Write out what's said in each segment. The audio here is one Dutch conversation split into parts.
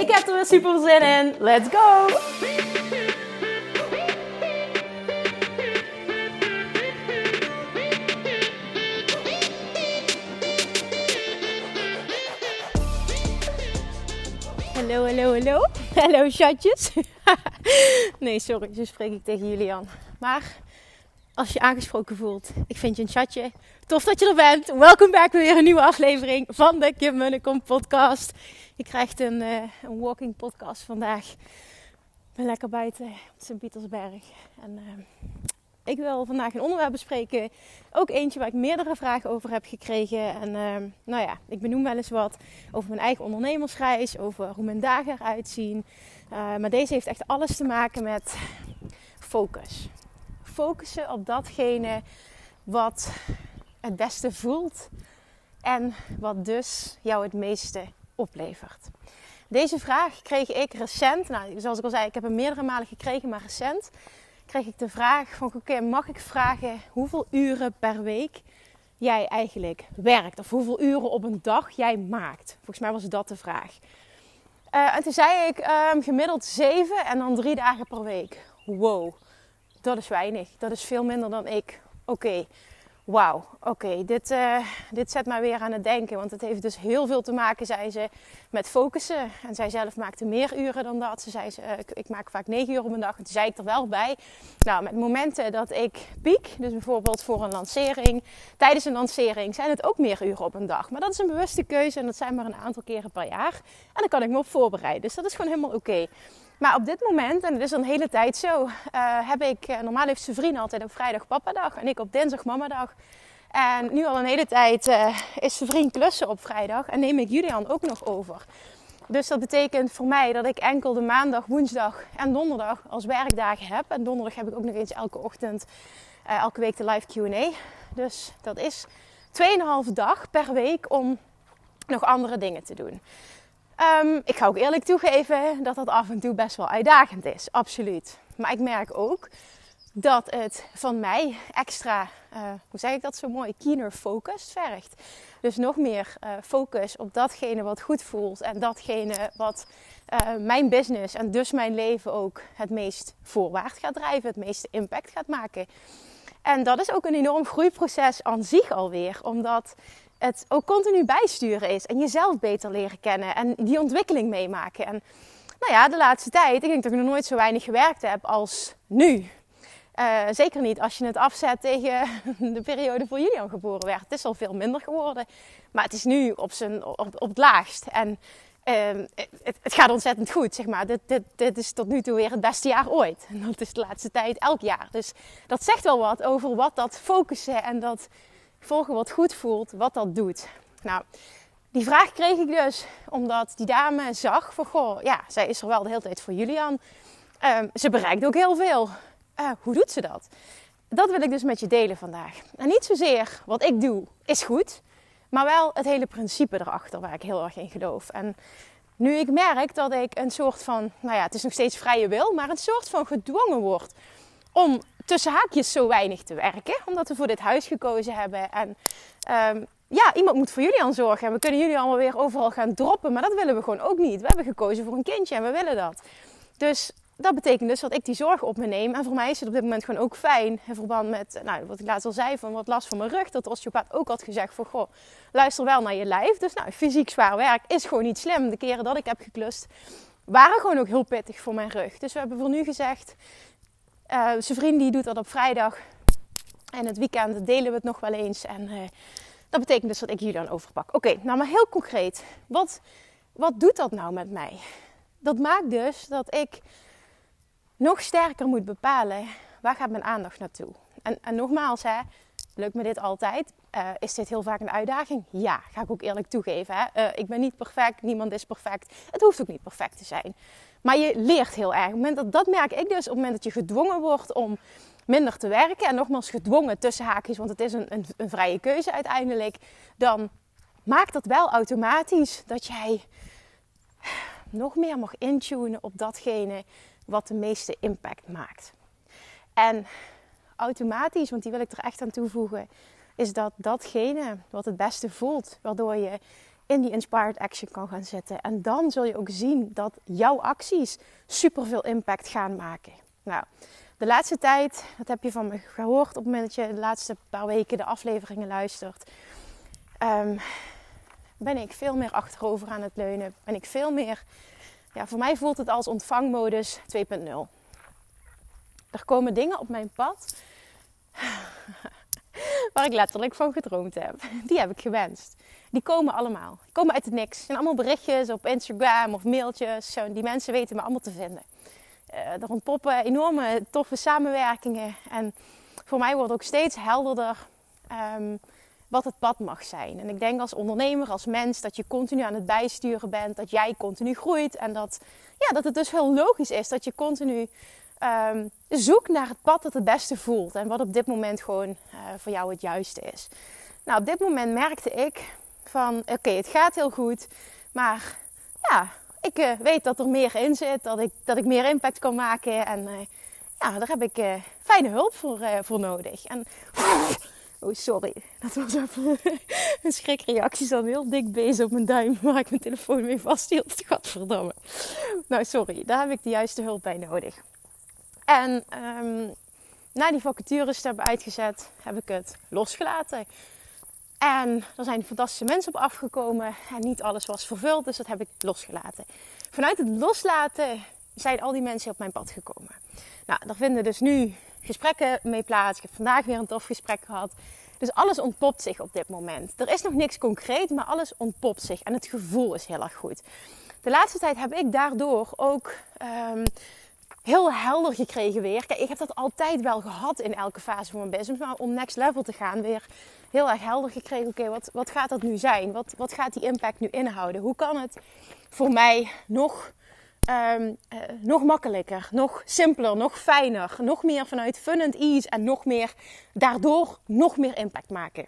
Ik heb er weer super zin in. Let's go! Hallo, hallo, hallo. Hallo, chatjes. nee, sorry, zo spreek ik tegen Julian. Maar als je aangesproken voelt, ik vind je een chatje. Tof dat je er bent. Welkom bij weer een nieuwe aflevering van de Kim Munnekom podcast. Je krijgt een, uh, een walking podcast vandaag. Ik ben lekker buiten op Sint-Pietersberg. En uh, ik wil vandaag een onderwerp bespreken. Ook eentje waar ik meerdere vragen over heb gekregen. En uh, nou ja, ik benoem wel eens wat over mijn eigen ondernemersreis. Over hoe mijn dagen eruit zien. maar deze heeft echt alles te maken met focus. Focussen op datgene wat het beste voelt. En wat dus jou het meeste oplevert. Deze vraag kreeg ik recent, nou, zoals ik al zei, ik heb hem meerdere malen gekregen, maar recent kreeg ik de vraag van oké, mag ik vragen hoeveel uren per week jij eigenlijk werkt? Of hoeveel uren op een dag jij maakt? Volgens mij was dat de vraag. Uh, en toen zei ik um, gemiddeld zeven en dan drie dagen per week. Wow, dat is weinig. Dat is veel minder dan ik. Oké, wauw, oké, dit, uh, dit zet mij weer aan het denken. Want het heeft dus heel veel te maken, zei ze, met focussen. En zij zelf maakte meer uren dan dat. Ze zei, uh, ik, ik, maak vaak negen uur op een dag. En toen zei ik er wel bij. Nou, met momenten dat ik piek, dus bijvoorbeeld voor een lancering, tijdens een lancering, zijn het ook meer uren op een dag. Maar dat is een bewuste keuze en dat zijn maar een aantal keren per jaar. En dan kan ik me op voorbereiden. Dus dat is gewoon helemaal oké. Maar op dit moment, en het is al een hele tijd zo, uh, heb ik, uh, normaal heeft zijn vriend altijd op vrijdag papadag en ik op dinsdag mamadag. En nu al een hele tijd uh, is zijn vriend klussen op vrijdag en neem ik Julian ook nog over. Dus dat betekent voor mij dat ik enkel de maandag, woensdag en donderdag als werkdagen heb. En donderdag heb ik ook nog eens elke ochtend, elke week de live Q&A. Dus dat is 2,5 dag per week om nog andere dingen te doen. Um, ik ga ook eerlijk toegeven dat dat af en toe best wel uitdagend is. Absoluut. Maar ik merk ook dat het van mij extra, uh, hoe zeg ik dat zo mooi, keener focus vergt. Dus nog meer uh, focus op datgene wat goed voelt en datgene wat uh, mijn business en dus mijn leven ook het meest voorwaarts gaat drijven, het meeste impact gaat maken. En dat is ook een enorm groeiproces aan zich alweer, omdat het ook continu bijsturen is. En jezelf beter leren kennen. En die ontwikkeling meemaken. En nou ja, de laatste tijd, ik denk dat ik nog nooit zo weinig gewerkt heb als nu. Uh, zeker niet als je het afzet tegen de periode voor Julian geboren werd. Het is al veel minder geworden. Maar het is nu op, zijn, op, op het laagst. En uh, het, het, gaat ontzettend goed, zeg maar. Dit, dit, dit, is tot nu toe weer het beste jaar ooit. En dat is de laatste tijd elk jaar. Dus dat zegt wel wat over wat dat focussen en dat volgen wat goed voelt, wat dat doet. Nou, die vraag kreeg ik dus omdat die dame zag van, goh, ja, zij is er wel de hele tijd voor Julian. Um, ze bereikt ook heel veel. Uh, hoe doet ze dat? Dat wil ik dus met je delen vandaag. En niet zozeer wat ik doe is goed, maar wel het hele principe erachter waar ik heel erg in geloof. En nu ik merk dat ik een soort van, nou ja, het is nog steeds vrije wil, maar een soort van gedwongen word om tussen haakjes zo weinig te werken. Omdat we voor dit huis gekozen hebben. En um, ja, iemand moet voor jullie aan zorgen. En we kunnen jullie allemaal weer overal gaan droppen. Maar dat willen we gewoon ook niet. We hebben gekozen voor een kindje en we willen dat. Dus dat betekent dus dat ik die zorg op me neem. En voor mij is het op dit moment gewoon ook fijn. In verband met, nou, wat ik laatst al zei, van wat last van mijn rug. Dat de osteopaat ook had gezegd van, goh, luister wel naar je lijf. Dus nou, fysiek zwaar werk is gewoon niet slim. De keren dat ik heb geklust, waren gewoon ook heel pittig voor mijn rug. Dus we hebben voor nu gezegd, uh, zijn vriend die doet dat op vrijdag. En het weekend delen we het nog wel eens. En uh, dat betekent dus dat ik jullie dan overpak. Oké, nou maar heel concreet. Wat, wat doet dat nou met mij? Dat maakt dus dat ik nog sterker moet bepalen waar gaat mijn aandacht naartoe. En, en nogmaals, hè, lukt me dit altijd? Uh, is dit heel vaak een uitdaging? Ja, ga ik ook eerlijk toegeven. Hè? Uh, ik ben niet perfect, niemand is perfect. Het hoeft ook niet perfect te zijn. Maar je leert heel erg. Op het moment dat, dat merk ik dus, op het moment dat je gedwongen wordt om minder te werken. En nogmaals gedwongen tussen haakjes, want het is een, een, een vrije keuze uiteindelijk. Dan maakt dat wel automatisch dat jij nog meer mag intunen op datgene wat de meeste impact maakt. En automatisch, want die wil ik er echt aan toevoegen, is dat datgene wat het beste voelt, waardoor je in die inspired action kan gaan zitten. En dan zul je ook zien dat jouw acties superveel impact gaan maken. Nou, de laatste tijd, dat heb je van me gehoord op het moment dat je de laatste paar weken de afleveringen luistert, um, ben ik veel meer achterover aan het leunen. Ben ik veel meer, ja, voor mij voelt het als ontvangmodus 2.0. Er komen dingen op mijn pad waar ik letterlijk van gedroomd heb. Die heb ik gewenst. Die komen allemaal. Die komen uit het niks. Het zijn allemaal berichtjes op Instagram of mailtjes. Die mensen weten me allemaal te vinden. Uh, er ontpoppen enorme toffe samenwerkingen. En voor mij wordt ook steeds helderder um, wat het pad mag zijn. En ik denk als ondernemer, als mens, dat je continu aan het bijsturen bent. Dat jij continu groeit. En dat, ja, dat het dus heel logisch is dat je continu um, zoekt naar het pad dat het beste voelt. En wat op dit moment gewoon uh, voor jou het juiste is. Nou, op dit moment merkte ik van oké, het gaat heel goed. Maar ja, ik uh, weet dat er meer in zit. Dat ik, dat ik meer impact kan maken. En uh, ja, daar heb ik fijne hulp voor, voor nodig. En Oh, sorry. Dat was even een schrikreactie. dan heel dik bezig op mijn duim waar ik mijn telefoon mee vasthield. Gadverdamme. Nou, sorry. Daar heb ik de juiste hulp bij nodig. En um, na die vacatures te hebben uitgezet, heb ik het losgelaten. En er zijn fantastische mensen op afgekomen. En niet alles was vervuld, dus dat heb ik losgelaten. Vanuit het loslaten zijn al die mensen op mijn pad gekomen. Nou, daar vinden dus nu gesprekken mee plaats. Ik heb vandaag weer een tof gesprek gehad. Dus alles ontpopt zich op dit moment. Er is nog niks concreet, maar alles ontpopt zich. En het gevoel is heel erg goed. De laatste tijd heb ik daardoor ook um, heel helder gekregen weer. Kijk, ik heb dat altijd wel gehad in elke fase van mijn business. Maar om next level te gaan, weer heel erg helder gekregen. Oké, wat, wat gaat dat nu zijn? Wat, wat gaat die impact nu inhouden? Hoe kan het voor mij nog um, uh, nog makkelijker, nog simpeler, nog fijner, nog meer vanuit fun and ease en nog meer daardoor nog meer impact maken.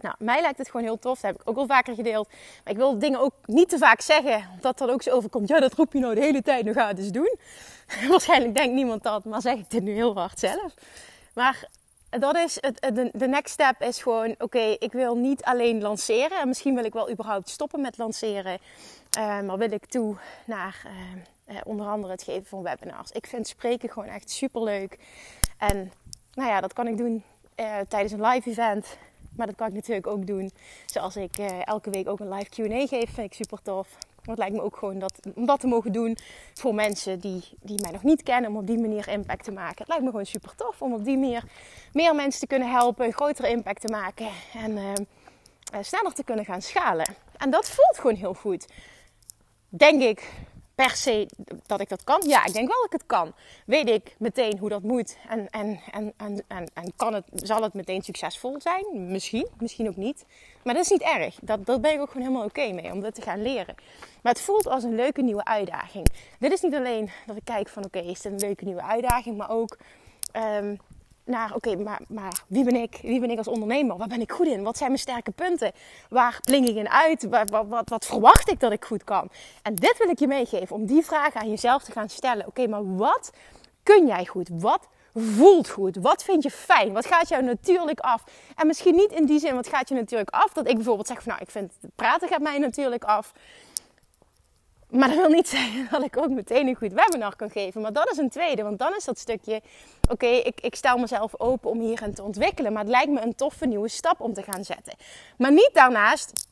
Nou, mij lijkt het gewoon heel tof. Dat heb ik ook al vaker gedeeld. Maar ik wil dingen ook niet te vaak zeggen, omdat dat ook zo overkomt. Ja, dat roep je nou de hele tijd, nu ga het eens doen. Waarschijnlijk denkt niemand dat, maar zeg ik dit nu heel hard zelf. Maar dat is het, de, next step is gewoon, oké, ik wil niet alleen lanceren. En misschien wil ik wel überhaupt stoppen met lanceren. Uh, maar wil ik toe naar uh, uh, onder andere het geven van webinars. Ik vind spreken gewoon echt super leuk. En nou ja, dat kan ik doen tijdens een live event. Maar dat kan ik natuurlijk ook doen zoals ik elke week ook een live Q&A geef. Vind ik super tof. Maar het lijkt me ook gewoon dat, om dat te mogen doen voor mensen die, die mij nog niet kennen. Om op die manier impact te maken. Het lijkt me gewoon super tof om op die manier meer mensen te kunnen helpen. Grotere impact te maken. En sneller te kunnen gaan schalen. En dat voelt gewoon heel goed denk ik per se dat ik dat kan? Ja, ik denk wel dat ik het kan. Weet ik meteen hoe dat moet en, en, en, en, en, en kan het, zal het meteen succesvol zijn? Misschien, misschien ook niet. Maar dat is niet erg. Dat, daar ben ik ook gewoon helemaal oké mee om dat te gaan leren. Maar het voelt als een leuke nieuwe uitdaging. Dit is niet alleen dat ik kijk van oké, is dit een leuke nieuwe uitdaging, maar ook um, naar, oké, maar, maar wie ben ik? Wie ben ik als ondernemer? Waar ben ik goed in? Wat zijn mijn sterke punten? Waar blink ik in uit? Wat, wat, wat, verwacht ik dat ik goed kan? En dit wil ik je meegeven, om die vragen aan jezelf te gaan stellen. Oké, maar wat kun jij goed? Wat voelt goed? Wat vind je fijn? Wat gaat jou natuurlijk af? En misschien niet in die zin, wat gaat je natuurlijk af? Dat ik bijvoorbeeld zeg van, nou, ik vind praten gaat mij natuurlijk af. Maar dat wil niet zeggen dat ik ook meteen een goed webinar kan geven. Maar dat is een tweede. Want dan is dat stukje: oké, ik, ik stel mezelf open om hierin te ontwikkelen. Maar het lijkt me een toffe nieuwe stap om te gaan zetten. Maar niet daarnaast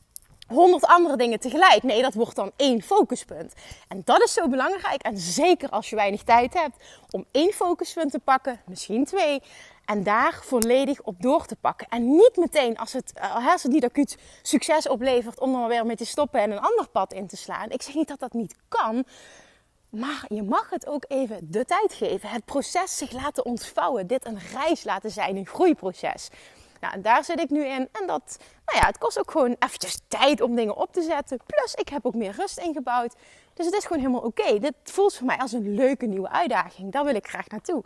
honderd andere dingen tegelijk. Nee, dat wordt dan één focuspunt. En dat is zo belangrijk. En zeker als je weinig tijd hebt om één focuspunt te pakken, misschien twee. En daar volledig op door te pakken. En niet meteen als het, eh, als het niet acuut succes oplevert om dan weer mee te stoppen en een ander pad in te slaan. Ik zeg niet dat dat niet kan. Maar je mag het ook even de tijd geven. Het proces zich laten ontvouwen. Dit een reis laten zijn, een groeiproces. Nou, daar zit ik nu in. En dat, nou ja, het kost ook gewoon eventjes tijd om dingen op te zetten. Plus, ik heb ook meer rust ingebouwd. Dus het is gewoon helemaal oké. Dit voelt voor mij als een leuke nieuwe uitdaging. Daar wil ik graag naartoe.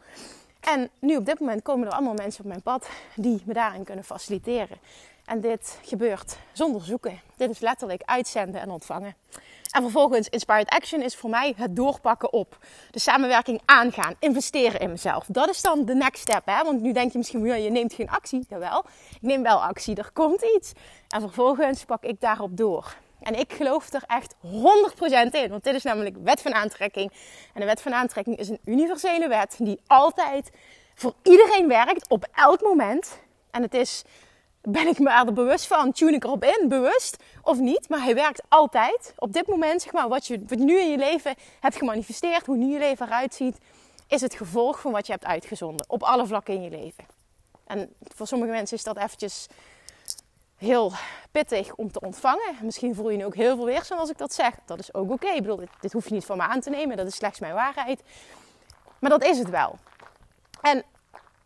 En nu op dit moment komen er allemaal mensen op mijn pad die me daarin kunnen faciliteren. En dit gebeurt zonder zoeken. Dit is letterlijk uitzenden en ontvangen. En vervolgens, Inspired Action is voor mij het doorpakken op. De samenwerking aangaan, investeren in mezelf. Dat is dan de next step. Hè? Want nu denk je misschien, je neemt geen actie. Jawel, ik neem wel actie, er komt iets. En vervolgens pak ik daarop door. En ik geloof er echt 100% in. Want dit is namelijk wet van aantrekking. En de wet van aantrekking is een universele wet die altijd voor iedereen werkt op elk moment. En het is ben ik me er bewust van? Tune ik erop in, bewust of niet? Maar hij werkt altijd. Op dit moment, zeg maar, wat je, wat je nu in je leven hebt gemanifesteerd, hoe nu je leven eruit ziet, is het gevolg van wat je hebt uitgezonden. Op alle vlakken in je leven. En voor sommige mensen is dat eventjes heel pittig om te ontvangen. Misschien voel je nu ook heel veel weerstand als ik dat zeg. Dat is ook oké. Ik bedoel, dit, dit hoef je niet van me aan te nemen. Dat is slechts mijn waarheid. Maar dat is het wel. En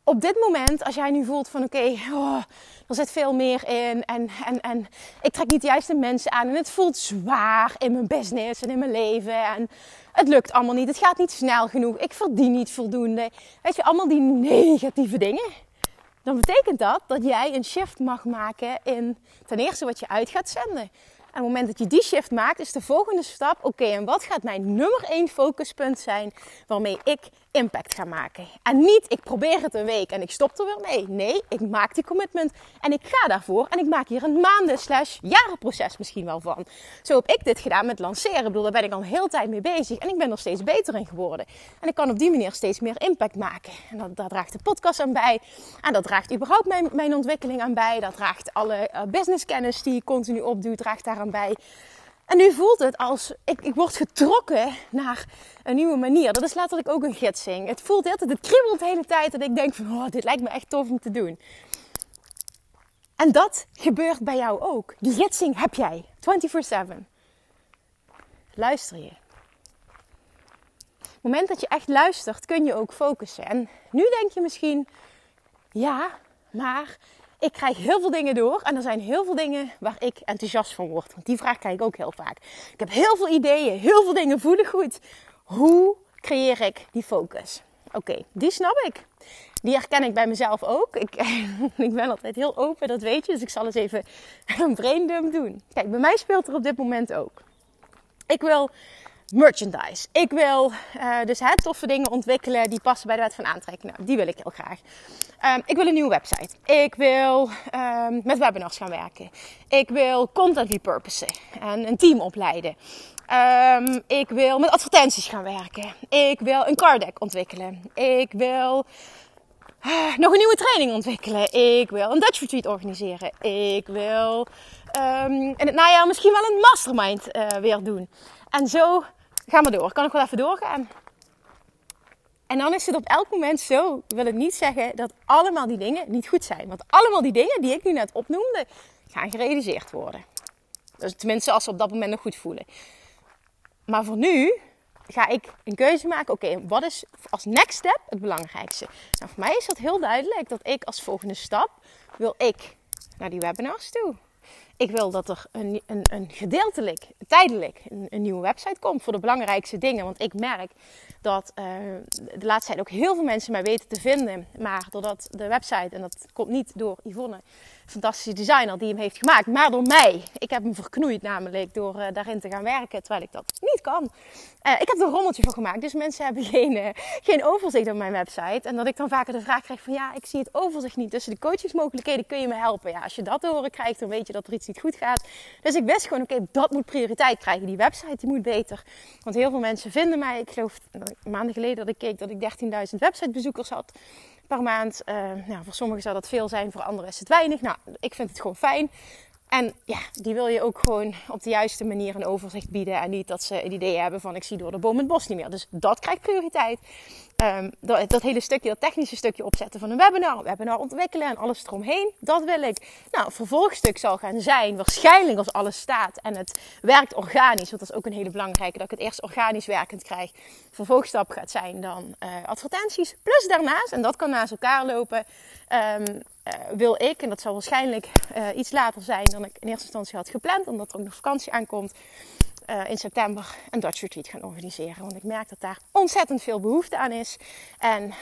op dit moment, als jij nu voelt van oké, oh, er zit veel meer in en, en, en ik trek niet de juiste mensen aan en het voelt zwaar in mijn business en in mijn leven en het lukt allemaal niet, het gaat niet snel genoeg, ik verdien niet voldoende. Weet je, allemaal die negatieve dingen. Dan betekent dat dat jij een shift mag maken in ten eerste wat je uit gaat zenden. En op het moment dat je die shift maakt, is de volgende stap: oké, en wat gaat mijn nummer één focuspunt zijn waarmee ik impact ga maken. En niet, ik probeer het een week en ik stop er weer mee. Nee, ik maak die commitment en ik ga daarvoor. En ik maak hier een maanden slash jarenproces misschien wel van. Zo heb ik dit gedaan met lanceren. Ik bedoel, daar ben ik al een hele tijd mee bezig. En ik ben er steeds beter in geworden. En ik kan op die manier steeds meer impact maken. En dat, daar draagt de podcast aan bij. En dat draagt überhaupt mijn, mijn ontwikkeling aan bij. Dat draagt alle uh, businesskennis die ik continu opdoe, draagt daaraan bij. En nu voelt het als ik, ik word getrokken naar een nieuwe manier. Dat is letterlijk ook een gidsing. Het voelt altijd, het kriebelt de hele tijd dat ik denk van, oh, dit lijkt me echt tof om te doen. En dat gebeurt bij jou ook. Die gidsing heb jij 24/7. Luister je. Op het moment dat je echt luistert, kun je ook focussen. En nu denk je misschien, ja, maar ik krijg heel veel dingen door en er zijn heel veel dingen waar ik enthousiast van word. Want die vraag krijg ik ook heel vaak. Ik heb heel veel ideeën, heel veel dingen voelen goed. Hoe creëer ik die focus? Oké, die snap ik. Die herken ik bij mezelf ook. Ik, ik ben altijd heel open, dat weet je. Dus ik zal eens even een braindump doen. Kijk, bij mij speelt er op dit moment ook. Ik wil merchandise. Ik wil uh, dus hè, toffe dingen ontwikkelen die passen bij de wet van aantrekking. Nou, die wil ik heel graag. Um, ik wil een nieuwe website. Ik wil um, met webinars gaan werken. Ik wil content repurposen en een team opleiden. Um, ik wil met advertenties gaan werken. Ik wil een card deck ontwikkelen. Ik wil uh, nog een nieuwe training ontwikkelen. Ik wil een Dutch retreat organiseren. Ik wil in het najaar misschien wel een mastermind uh, weer doen. En zo Ga maar door. Kan ik wel even doorgaan? En dan is het op elk moment zo, wil het niet zeggen dat allemaal die dingen niet goed zijn. Want allemaal die dingen die ik nu net opnoemde, gaan gerealiseerd worden. Dus tenminste als ze op dat moment nog goed voelen. Maar voor nu ga ik een keuze maken. Oké, wat is als next step het belangrijkste? Nou, voor mij is dat heel duidelijk dat ik als volgende stap wil ik naar die webinars toe. Ik wil dat er een, een, een gedeeltelijk, tijdelijk, een, nieuwe website komt voor de belangrijkste dingen. Want ik merk dat uh, de laatste tijd ook heel veel mensen mij weten te vinden. Maar doordat de website, en dat komt niet door Yvonne, fantastische designer die hem heeft gemaakt, maar door mij. Ik heb hem verknoeid namelijk door uh, daarin te gaan werken, terwijl ik dat niet kan. Uh, ik heb er een rommeltje van gemaakt, dus mensen hebben geen, uh, geen overzicht op mijn website. En dat ik dan vaker de vraag krijg van ja, ik zie het overzicht niet tussen de coachingsmogelijkheden, kun je me helpen? Ja, als je dat te horen krijgt, dan weet je dat er iets niet goed gaat. Dus ik wist gewoon, oké, dat moet prioriteit krijgen. Die website die moet beter. Want heel veel mensen vinden mij, ik geloof maanden geleden dat ik keek dat ik 13.000 websitebezoekers had per maand. Uh, nou, voor sommigen zou dat veel zijn, voor anderen is het weinig. Nou, ik vind het gewoon fijn. En ja, die wil je ook gewoon op de juiste manier een overzicht bieden. En niet dat ze een idee hebben van ik zie door de boom het bos niet meer. Dus dat krijgt prioriteit. Um, dat, dat, hele stukje, dat technische stukje opzetten van een webinar. Webinar ontwikkelen en alles eromheen. Dat wil ik. Nou, het vervolgstuk zal gaan zijn, waarschijnlijk als alles staat. En het werkt organisch. Want dat is ook een hele belangrijke. Dat ik het eerst organisch werkend krijg. Vervolgstap gaat zijn dan uh, advertenties. Plus daarnaast, en dat kan naast elkaar lopen. Um, wil ik, en dat zal waarschijnlijk iets later zijn dan ik in eerste instantie had gepland, omdat er ook nog vakantie aankomt, uh, in september een Dutch Retreat gaan organiseren. Want ik merk dat daar ontzettend veel behoefte aan is. En uh,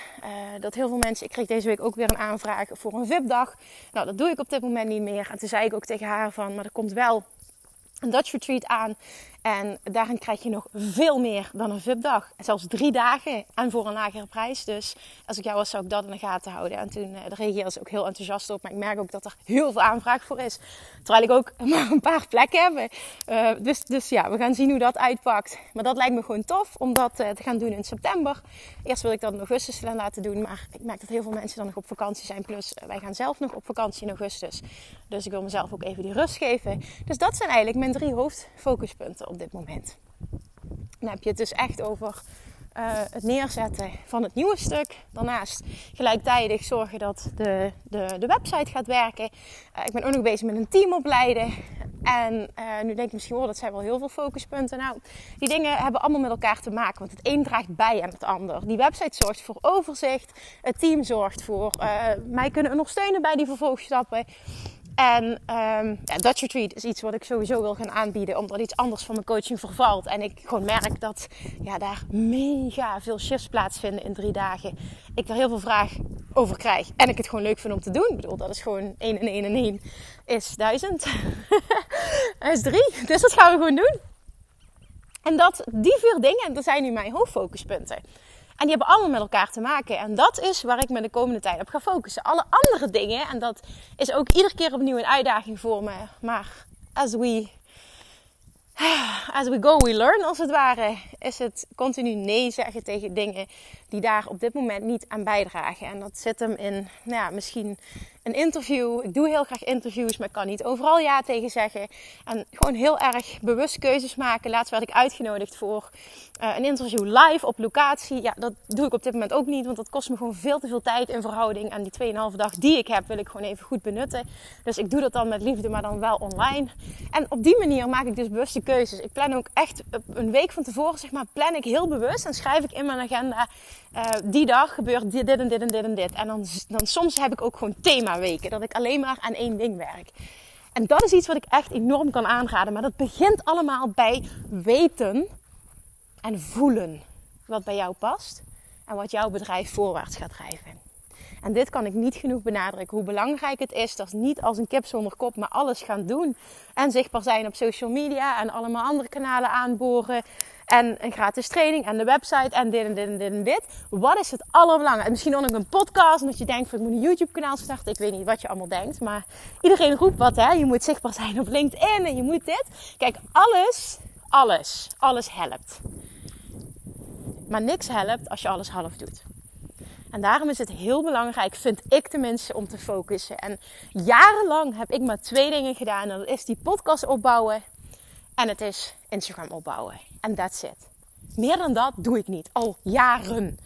dat heel veel mensen... Ik kreeg deze week ook weer een aanvraag voor een VIP-dag. Nou, dat doe ik op dit moment niet meer. En toen zei ik ook tegen haar van... Maar er komt wel een Dutch Retreat aan. En daarin krijg je nog veel meer dan een VIP-dag. Zelfs drie dagen en voor een lagere prijs. Dus als ik jou was, zou ik dat in de gaten houden. En toen uh, reageerde ze ook heel enthousiast op. Maar ik merk ook dat er heel veel aanvraag voor is. Terwijl ik ook maar een paar plekken heb. Uh, dus, dus ja, we gaan zien hoe dat uitpakt. Maar dat lijkt me gewoon tof om dat uh, te gaan doen in september. Eerst wil ik dat in augustus laten doen. Maar ik merk dat heel veel mensen dan nog op vakantie zijn. Plus wij gaan zelf nog op vakantie in augustus. Dus ik wil mezelf ook even die rust geven. Dus dat zijn eigenlijk mijn drie hoofdfocuspunten op dit moment. Dan heb je het dus echt over uh, het neerzetten van het nieuwe stuk. Daarnaast gelijktijdig zorgen dat de, de, de website gaat werken. Uh, ik ben ook nog bezig met een team opleiden. En uh, nu denk je misschien, oh, dat zijn wel heel veel focuspunten. Nou, die dingen hebben allemaal met elkaar te maken. Want het een draagt bij aan het ander. Die website zorgt voor overzicht. Het team zorgt voor mij kunnen ondersteunen bij die vervolgstappen. En um, ja, Dutch Retreat is iets wat ik sowieso wil gaan aanbieden, omdat iets anders van mijn coaching vervalt. En ik gewoon merk dat ja, daar mega veel shifts plaatsvinden in drie dagen. Ik er heel veel vraag over krijg. En ik het gewoon leuk vind om te doen. Ik bedoel, dat is gewoon 1 en 1 en 1 is 1000. is 3. Dus dat gaan we gewoon doen. En dat, die vier dingen, dat zijn nu mijn hoofdfocuspunten. En die hebben allemaal met elkaar te maken. En dat is waar ik me de komende tijd op ga focussen. Alle andere dingen, en dat is ook iedere keer opnieuw een uitdaging voor me. Maar as we, as we go, we learn als het ware. Is het continu nee zeggen tegen dingen die daar op dit moment niet aan bijdragen. En dat zit hem in, nou ja, misschien een interview. Ik doe heel graag interviews, maar ik kan niet overal ja tegen zeggen. En gewoon heel erg bewust keuzes maken. Laatst werd ik uitgenodigd voor uh, een interview live op locatie. Ja, dat doe ik op dit moment ook niet, want dat kost me gewoon veel te veel tijd in verhouding. En die 2,5 dag die ik heb, wil ik gewoon even goed benutten. Dus ik doe dat dan met liefde, maar dan wel online. En op die manier maak ik dus bewuste keuzes. Ik plan ook echt een week van tevoren, zeg maar, plan ik heel bewust en schrijf ik in mijn agenda uh, die dag gebeurt dit, dit en dit en dit en dit. En dan, dan soms heb ik ook gewoon themaweken. Dat ik alleen maar aan één ding werk. En dat is iets wat ik echt enorm kan aanraden. Maar dat begint allemaal bij weten en voelen wat bij jou past. En wat jouw bedrijf voorwaarts gaat drijven. En dit kan ik niet genoeg benadrukken. Hoe belangrijk het is dat niet als een kip zonder kop maar alles gaan doen. En zichtbaar zijn op social media en allemaal andere kanalen aanboren. En een gratis training en de website en dit en dit en dit en dit. Wat is het allerbelangrijkste? Misschien ook een podcast. Omdat je denkt van ik moet een YouTube kanaal starten. Ik weet niet wat je allemaal denkt. Maar iedereen roept wat hè. Je moet zichtbaar zijn op LinkedIn en je moet dit. Kijk, alles, alles, alles helpt. Maar niks helpt als je alles half doet. En daarom is het heel belangrijk, vind ik tenminste, om te focussen. En jarenlang heb ik maar twee dingen gedaan. En dat is die podcast opbouwen en het is Instagram opbouwen. En that's it. Meer dan dat doe ik niet. Al jaren.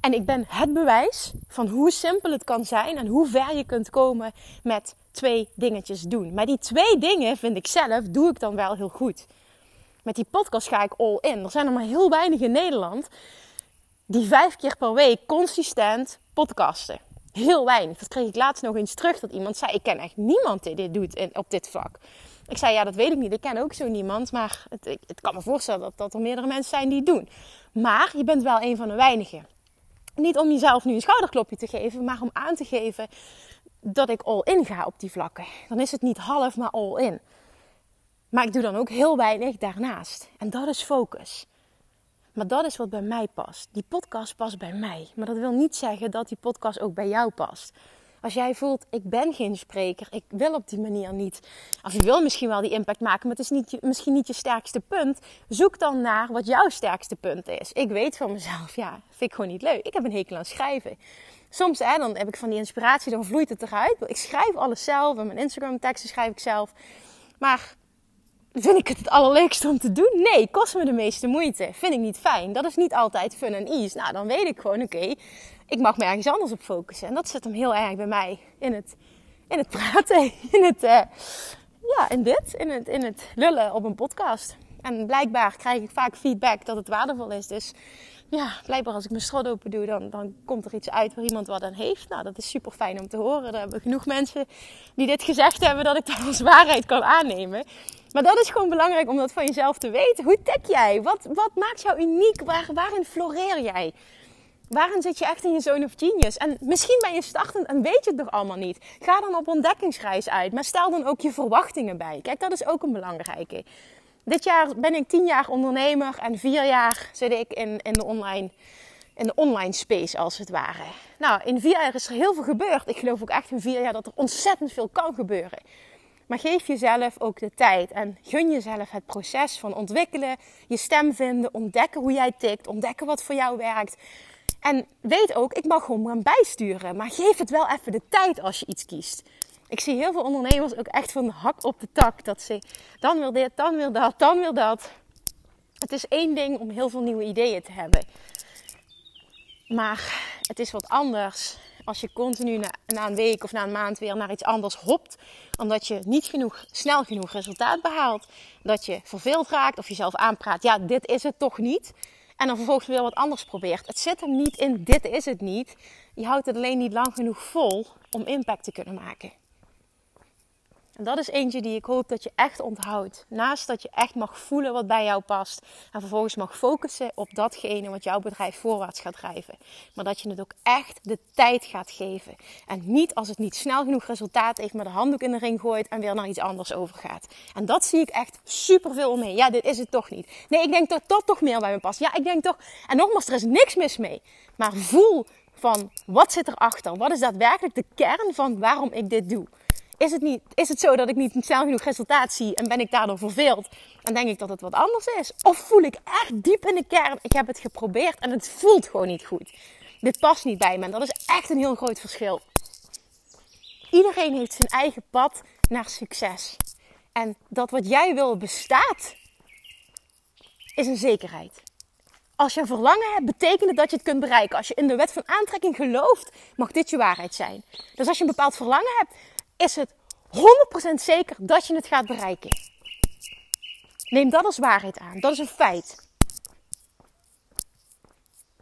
En ik ben het bewijs van hoe simpel het kan zijn en hoe ver je kunt komen met twee dingetjes doen. Maar die twee dingen, vind ik zelf, doe ik dan wel heel goed. Met die podcast ga ik all in. Er zijn er maar heel weinig in Nederland die vijf keer per week consistent podcasten. Heel weinig. Dat kreeg ik laatst nog eens terug dat iemand zei: Ik ken echt niemand die dit doet op dit vlak. Ik zei, ja, dat weet ik niet. Ik ken ook zo niemand. Maar het, het kan me voorstellen dat, dat er meerdere mensen zijn die het doen. Maar je bent wel een van de weinigen. Niet om jezelf nu een schouderklopje te geven, maar om aan te geven dat ik all in ga op die vlakken. Dan is het niet half, maar all in. Maar ik doe dan ook heel weinig daarnaast. En dat is focus. Maar dat is wat bij mij past. Die podcast past bij mij. Maar dat wil niet zeggen dat die podcast ook bij jou past. Als jij voelt, ik ben geen spreker, ik wil op die manier niet. Of je wil misschien wel die impact maken, maar het is niet, misschien niet je sterkste punt. Zoek dan naar wat jouw sterkste punt is. Ik weet van mezelf, ja, vind ik gewoon niet leuk. Ik heb een hekel aan schrijven. Soms hè, dan heb ik van die inspiratie, dan vloeit het eruit. Ik schrijf alles zelf en mijn Instagram teksten schrijf ik zelf. Maar Vind ik het het allerleukste om te doen? Nee, kost me de meeste moeite. Vind ik niet fijn. Dat is niet altijd fun en ease. Nou, dan weet ik gewoon, oké, ik mag me ergens anders op focussen. En dat zit hem heel erg bij mij in het, in het praten, in het, uh, ja, in dit, in het, in het lullen op een podcast. En blijkbaar krijg ik vaak feedback dat het waardevol is. Dus ja, blijkbaar als ik mijn strot open doe, dan, dan komt er iets uit waar iemand wat aan heeft. Nou, dat is super fijn om te horen. Er hebben genoeg mensen die dit gezegd hebben dat ik dat als waarheid kan aannemen. Maar dat is gewoon belangrijk om dat van jezelf te weten. Hoe tik jij? Wat, wat maakt jou uniek? Waar, waarin floreer jij? Waarin zit je echt in je zone of genius? En misschien ben je startend en weet je het nog allemaal niet. Ga dan op ontdekkingsreis uit, maar stel dan ook je verwachtingen bij. Kijk, dat is ook een belangrijke. Dit jaar ben ik tien jaar ondernemer en vier jaar zit ik in, in, de, online, in de online space als het ware. Nou, in vier jaar is er heel veel gebeurd. Ik geloof ook echt in vier jaar dat er ontzettend veel kan gebeuren. Maar geef jezelf ook de tijd en gun jezelf het proces van ontwikkelen, je stem vinden, ontdekken hoe jij tikt, ontdekken wat voor jou werkt. En weet ook, ik mag gewoon gaan bijsturen, maar geef het wel even de tijd als je iets kiest. Ik zie heel veel ondernemers ook echt van de hak op de tak. Dat ze dan wil dit, dan wil dat, dan wil dat. Het is één ding om heel veel nieuwe ideeën te hebben. Maar het is wat anders als je continu na, een week of na een maand weer naar iets anders hopt. Omdat je niet genoeg, snel genoeg resultaat behaalt. Dat je verveeld raakt of jezelf aanpraat. Ja, dit is het toch niet. En dan vervolgens weer wat anders probeert. Het zit hem niet in dit is het niet. Je houdt het alleen niet lang genoeg vol om impact te kunnen maken. En dat is eentje die ik hoop dat je echt onthoudt. Naast dat je echt mag voelen wat bij jou past. En vervolgens mag focussen op datgene wat jouw bedrijf voorwaarts gaat drijven. Maar dat je het ook echt de tijd gaat geven. En niet als het niet snel genoeg resultaat heeft, maar de handdoek in de ring gooit en weer naar iets anders overgaat. En dat zie ik echt super veel mee. Ja, dit is het toch niet. Nee, ik denk dat dat toch meer bij me past. Ja, ik denk toch. En nogmaals, er is niks mis mee. Maar voel van wat zit erachter? Wat is daadwerkelijk de kern van waarom ik dit doe? Is het, niet, is het zo dat ik niet snel genoeg resultaat zie en ben ik daardoor verveeld? En denk ik dat het wat anders is? Of voel ik echt diep in de kern, ik heb het geprobeerd en het voelt gewoon niet goed. Dit past niet bij me en dat is echt een heel groot verschil. Iedereen heeft zijn eigen pad naar succes. En dat wat jij wil bestaat, is een zekerheid. Als je een verlangen hebt, betekent het dat je het kunt bereiken. Als je in de wet van aantrekking gelooft, mag dit je waarheid zijn. Dus als je een bepaald verlangen hebt, is het 100% zeker dat je het gaat bereiken. Neem dat als waarheid aan. Dat is een feit.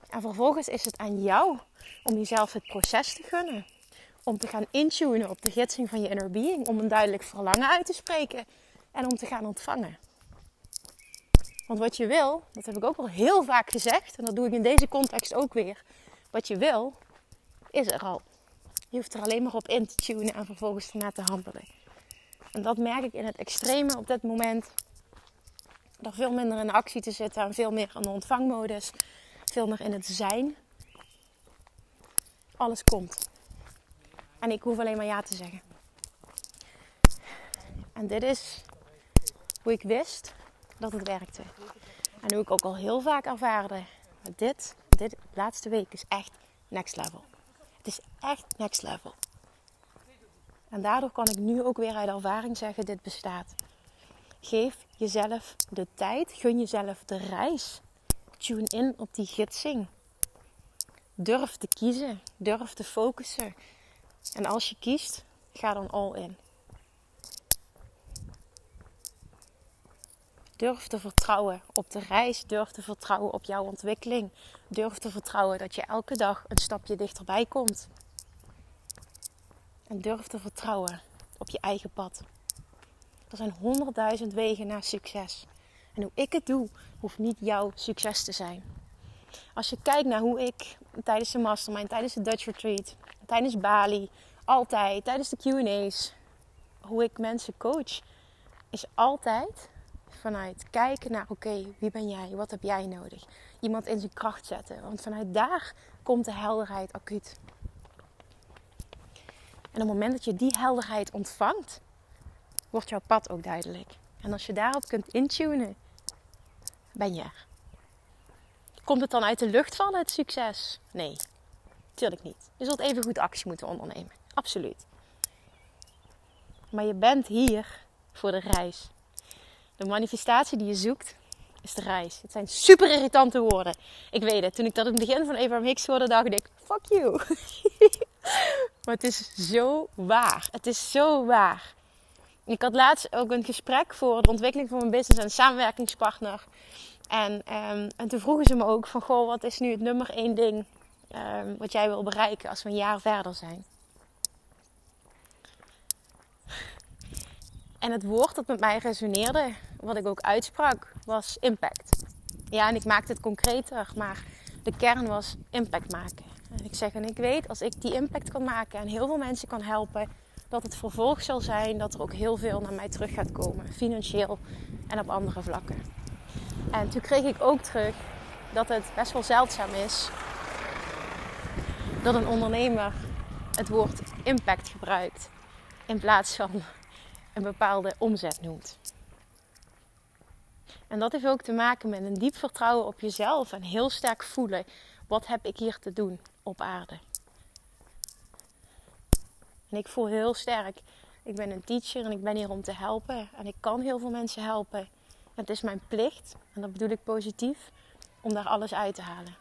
En vervolgens is het aan jou om jezelf het proces te gunnen. Om te gaan intunen op de gidsing van je inner being. Om een duidelijk verlangen uit te spreken. En om te gaan ontvangen. Want wat je wil, dat heb ik ook al heel vaak gezegd. En dat doe ik in deze context ook weer. Wat je wil, is er al. Je hoeft er alleen maar op in te tunen en vervolgens ernaar te handelen. En dat merk ik in het extreme op dit moment. Er veel minder in actie te zitten en veel meer in de ontvangmodus. Veel meer in het zijn. Alles komt. En ik hoef alleen maar ja te zeggen. En dit is hoe ik wist dat het werkte. En hoe ik ook al heel vaak ervaarde. Dit, dit laatste week is echt next level. Het is echt next level. En daardoor kan ik nu ook weer uit ervaring zeggen: dit bestaat. Geef jezelf de tijd, gun jezelf de reis. Tune in op die gidsing. Durf te kiezen, durf te focussen. En als je kiest, ga dan all in. Durf te vertrouwen op de reis. Durf te vertrouwen op jouw ontwikkeling. Durf te vertrouwen dat je elke dag een stapje dichterbij komt. En durf te vertrouwen op je eigen pad. Er zijn honderdduizend wegen naar succes. En hoe ik het doe, hoeft niet jouw succes te zijn. Als je kijkt naar hoe ik tijdens de mastermind, tijdens de Dutch Retreat, tijdens Bali, altijd, tijdens de QA's, hoe ik mensen coach, is altijd vanuit kijken naar, oké, wie ben jij? Wat heb jij nodig? Iemand in zijn kracht zetten. Want vanuit daar komt de helderheid acuut. En op het moment dat je die helderheid ontvangt, wordt jouw pad ook duidelijk. En als je daarop kunt intunen, ben je er. Komt het dan uit de lucht vallen, het succes? Nee, natuurlijk niet. Je zult even goed actie moeten ondernemen. Absoluut. Maar je bent hier voor de reis. De manifestatie die je zoekt, is de reis. Het zijn super irritante woorden. Ik weet het. Toen ik dat in het begin van Abraham Hicks hoorde, dacht ik, fuck you. maar het is zo waar. Het is zo waar. Ik had laatst ook een gesprek voor de ontwikkeling van mijn business en samenwerkingspartner. En, ehm, en toen vroegen ze me ook van, goh, wat is nu het nummer één ding ehm, wat jij wil bereiken als we een jaar verder zijn? En het woord dat met mij resoneerde, wat ik ook uitsprak, was impact. Ja, en ik maakte het concreter, maar de kern was impact maken. En ik zeg, en ik weet, als ik die impact kan maken en heel veel mensen kan helpen, dat het vervolg zal zijn dat er ook heel veel naar mij terug gaat komen, financieel en op andere vlakken. En toen kreeg ik ook terug dat het best wel zeldzaam is dat een ondernemer het woord impact gebruikt in plaats van een bepaalde omzet noemt. En dat heeft ook te maken met een diep vertrouwen op jezelf en heel sterk voelen: wat heb ik hier te doen op aarde? En ik voel heel sterk: ik ben een teacher en ik ben hier om te helpen. En ik kan heel veel mensen helpen. Het is mijn plicht, en dat bedoel ik positief, om daar alles uit te halen.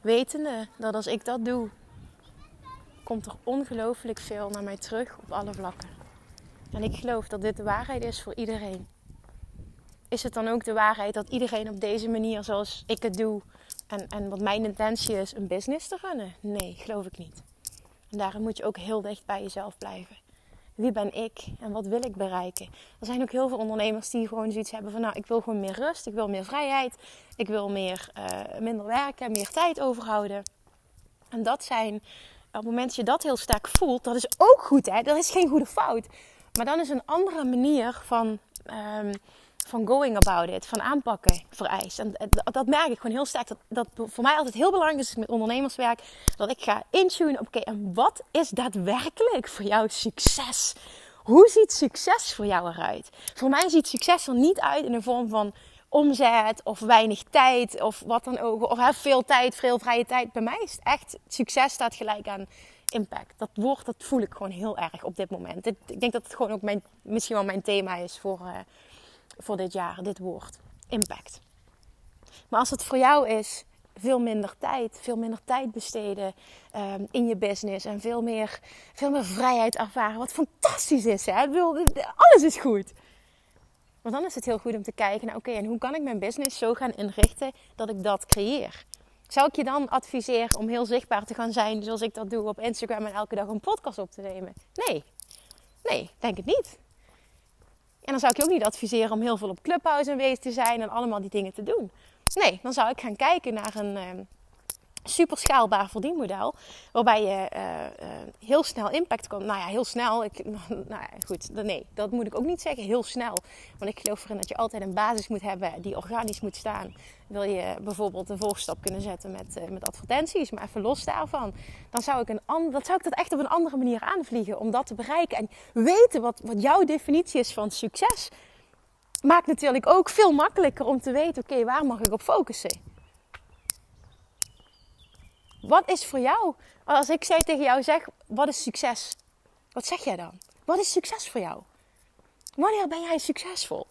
Wetende dat als ik dat doe, komt er ongelooflijk veel naar mij terug op alle vlakken. En ik geloof dat dit de waarheid is voor iedereen. Is het dan ook de waarheid dat iedereen op deze manier, zoals ik het doe, en, en wat mijn intentie is, een business te runnen? Nee, geloof ik niet. En daarom moet je ook heel dicht bij jezelf blijven. Wie ben ik en wat wil ik bereiken? Er zijn ook heel veel ondernemers die gewoon zoiets hebben van... nou, ik wil gewoon meer rust, ik wil meer vrijheid... ik wil meer, uh, minder werken, meer tijd overhouden. En dat zijn, op het moment dat je dat heel sterk voelt... dat is ook goed, hè? Dat is geen goede fout. Maar dan is een andere manier van... Um, van going about it, van aanpakken vereist. En dat merk ik gewoon heel sterk. Dat, dat voor mij altijd heel belangrijk is met ondernemerswerk. Dat ik ga intunen. Oké, en wat is daadwerkelijk voor jou succes? Hoe ziet succes voor jou eruit? Voor mij ziet succes er niet uit in de vorm van omzet of weinig tijd of wat dan ook. Of veel tijd, veel vrije tijd. Bij mij is het echt succes staat gelijk aan impact. Dat woord dat voel ik gewoon heel erg op dit moment. Ik denk dat het gewoon ook mijn, misschien wel mijn thema is voor, uh, voor dit jaar, dit woord. Impact. Maar als het voor jou is, veel minder tijd, veel minder tijd besteden um, in je business en veel meer, veel meer vrijheid ervaren. Wat fantastisch is, hè? Alles is goed. Maar dan is het heel goed om te kijken oké, en hoe kan ik mijn business zo gaan inrichten dat ik dat creëer? Zou ik je dan adviseren om heel zichtbaar te gaan zijn zoals ik dat doe op Instagram en elke dag een podcast op te nemen? Nee, nee, denk het niet. En dan zou ik je ook niet adviseren om heel veel op Clubhouse aanwezig te zijn en allemaal die dingen te doen. Nee, dan zou ik gaan kijken naar een uh, super schaalbaar verdienmodel. Waarbij je uh, uh, heel snel impact kan. Nou ja, heel snel. Ik, nou ja, goed. Nee, dat moet ik ook niet zeggen. Heel snel. Want ik geloof erin dat je altijd een basis moet hebben die organisch moet staan. Wil je bijvoorbeeld de volgstap kunnen zetten met, met advertenties, maar even los daarvan. Dan zou ik, een dat zou ik dat echt op een andere manier aanvliegen om dat te bereiken. En weten wat, wat jouw definitie is van succes maakt natuurlijk ook veel makkelijker om te weten: oké, waar mag ik op focussen? Wat is voor jou? Als ik tegen jou zeg, wat is succes? Wat zeg jij dan? Wat is succes voor jou? Wanneer ben jij succesvol?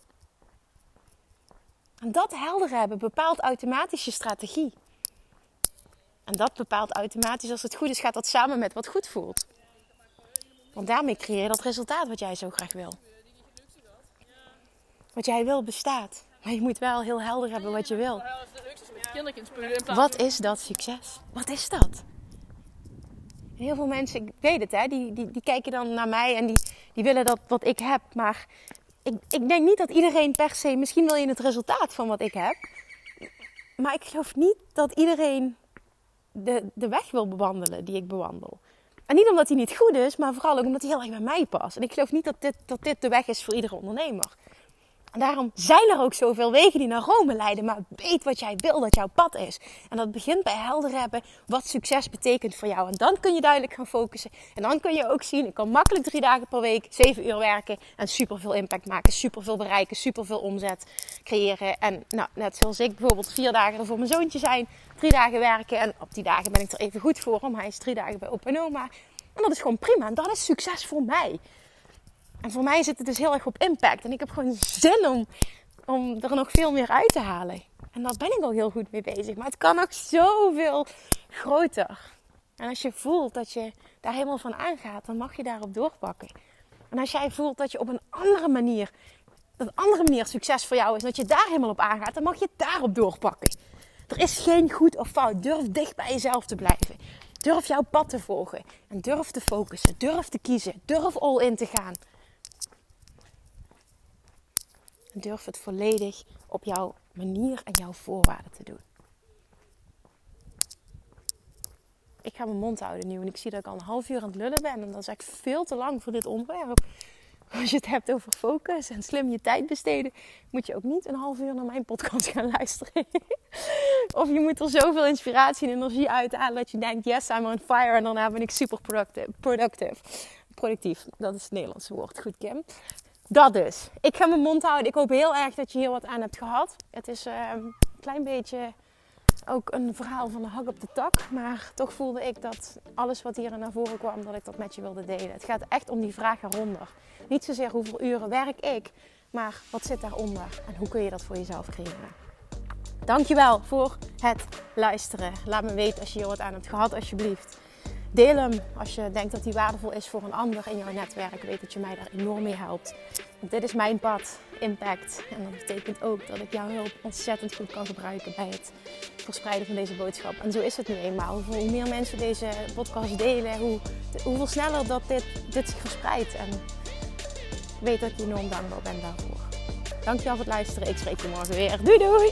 En dat helder hebben bepaalt automatisch je strategie. En dat bepaalt automatisch, als het goed is, gaat dat samen met wat goed voelt. Want daarmee creëer je dat resultaat wat jij zo graag wil. Wat jij wil bestaat. Maar je moet wel heel helder hebben wat je wil. Wat is dat succes? Wat is dat? Heel veel mensen, ik weet het, hè, die, die, die kijken dan naar mij en die, die willen dat wat ik heb. Maar ik, ik denk niet dat iedereen per se, misschien wil je het resultaat van wat ik heb. Maar ik geloof niet dat iedereen de, de weg wil bewandelen die ik bewandel. En niet omdat hij niet goed is, maar vooral ook omdat hij heel erg bij mij past. En ik geloof niet dat dit, dat dit de weg is voor iedere ondernemer. Daarom zijn er ook zoveel wegen die naar Rome leiden. Maar weet wat jij wil dat jouw pad is. En dat begint bij helder hebben wat succes betekent voor jou. En dan kun je duidelijk gaan focussen. En dan kun je ook zien, ik kan makkelijk drie dagen per week, zeven uur werken. En superveel impact maken, superveel bereiken, superveel omzet creëren. En nou, net zoals ik bijvoorbeeld vier dagen er voor mijn zoontje zijn. Drie dagen werken. En op die dagen ben ik er even goed voor. Om hij is drie dagen bij opa en oma. En dat is gewoon prima. En dat is succes voor mij. En voor mij zit het dus heel erg op impact. En ik heb gewoon zin om, om er nog veel meer uit te halen. En daar ben ik al heel goed mee bezig. Maar het kan nog zoveel groter. En als je voelt dat je daar helemaal van aangaat, dan mag je daarop doorpakken. En als jij voelt dat je op een andere manier dat andere manier succes voor jou is, dat je daar helemaal op aangaat, dan mag je daarop doorpakken. Er is geen goed of fout. Durf dicht bij jezelf te blijven. Durf jouw pad te volgen. En durf te focussen. Durf te kiezen. Durf all in te gaan. En durf het volledig op jouw manier en jouw voorwaarden te doen. Ik ga mijn mond houden nu, en ik zie dat ik al een half uur aan het lullen ben. En dat is echt veel te lang voor dit onderwerp. Als je het hebt over focus en slim je tijd besteden, moet je ook niet een half uur naar mijn podcast gaan luisteren. of je moet er zoveel inspiratie en energie uithalen dat je denkt: yes, I'm on fire. En daarna ben ik super productive. Productief, dat is het Nederlandse woord. Goed, Kim. Dat dus. Ik ga mijn mond houden. Ik hoop heel erg dat je hier wat aan hebt gehad. Het is uh, een klein beetje ook een verhaal van de hak op de tak. Maar toch voelde ik dat alles wat hier naar voren kwam, dat ik dat met je wilde delen. Het gaat echt om die vraag eronder. Niet zozeer hoeveel uren werk ik, maar wat zit daaronder en hoe kun je dat voor jezelf creëren. Dankjewel voor het luisteren. Laat me weten als je hier wat aan hebt gehad, alsjeblieft. Deel hem als je denkt dat hij waardevol is voor een ander in jouw netwerk. Weet dat je mij daar enorm mee helpt. Want dit is mijn pad, impact. En dat betekent ook dat ik jouw hulp ontzettend goed kan gebruiken bij het verspreiden van deze boodschap. En zo is het nu eenmaal. Hoe meer mensen deze podcast delen, hoe, hoeveel sneller dat dit, dit zich verspreidt. En weet dat ik enorm dankbaar ben daarvoor. Dankjewel voor het luisteren. Ik spreek je morgen weer. Doei doei!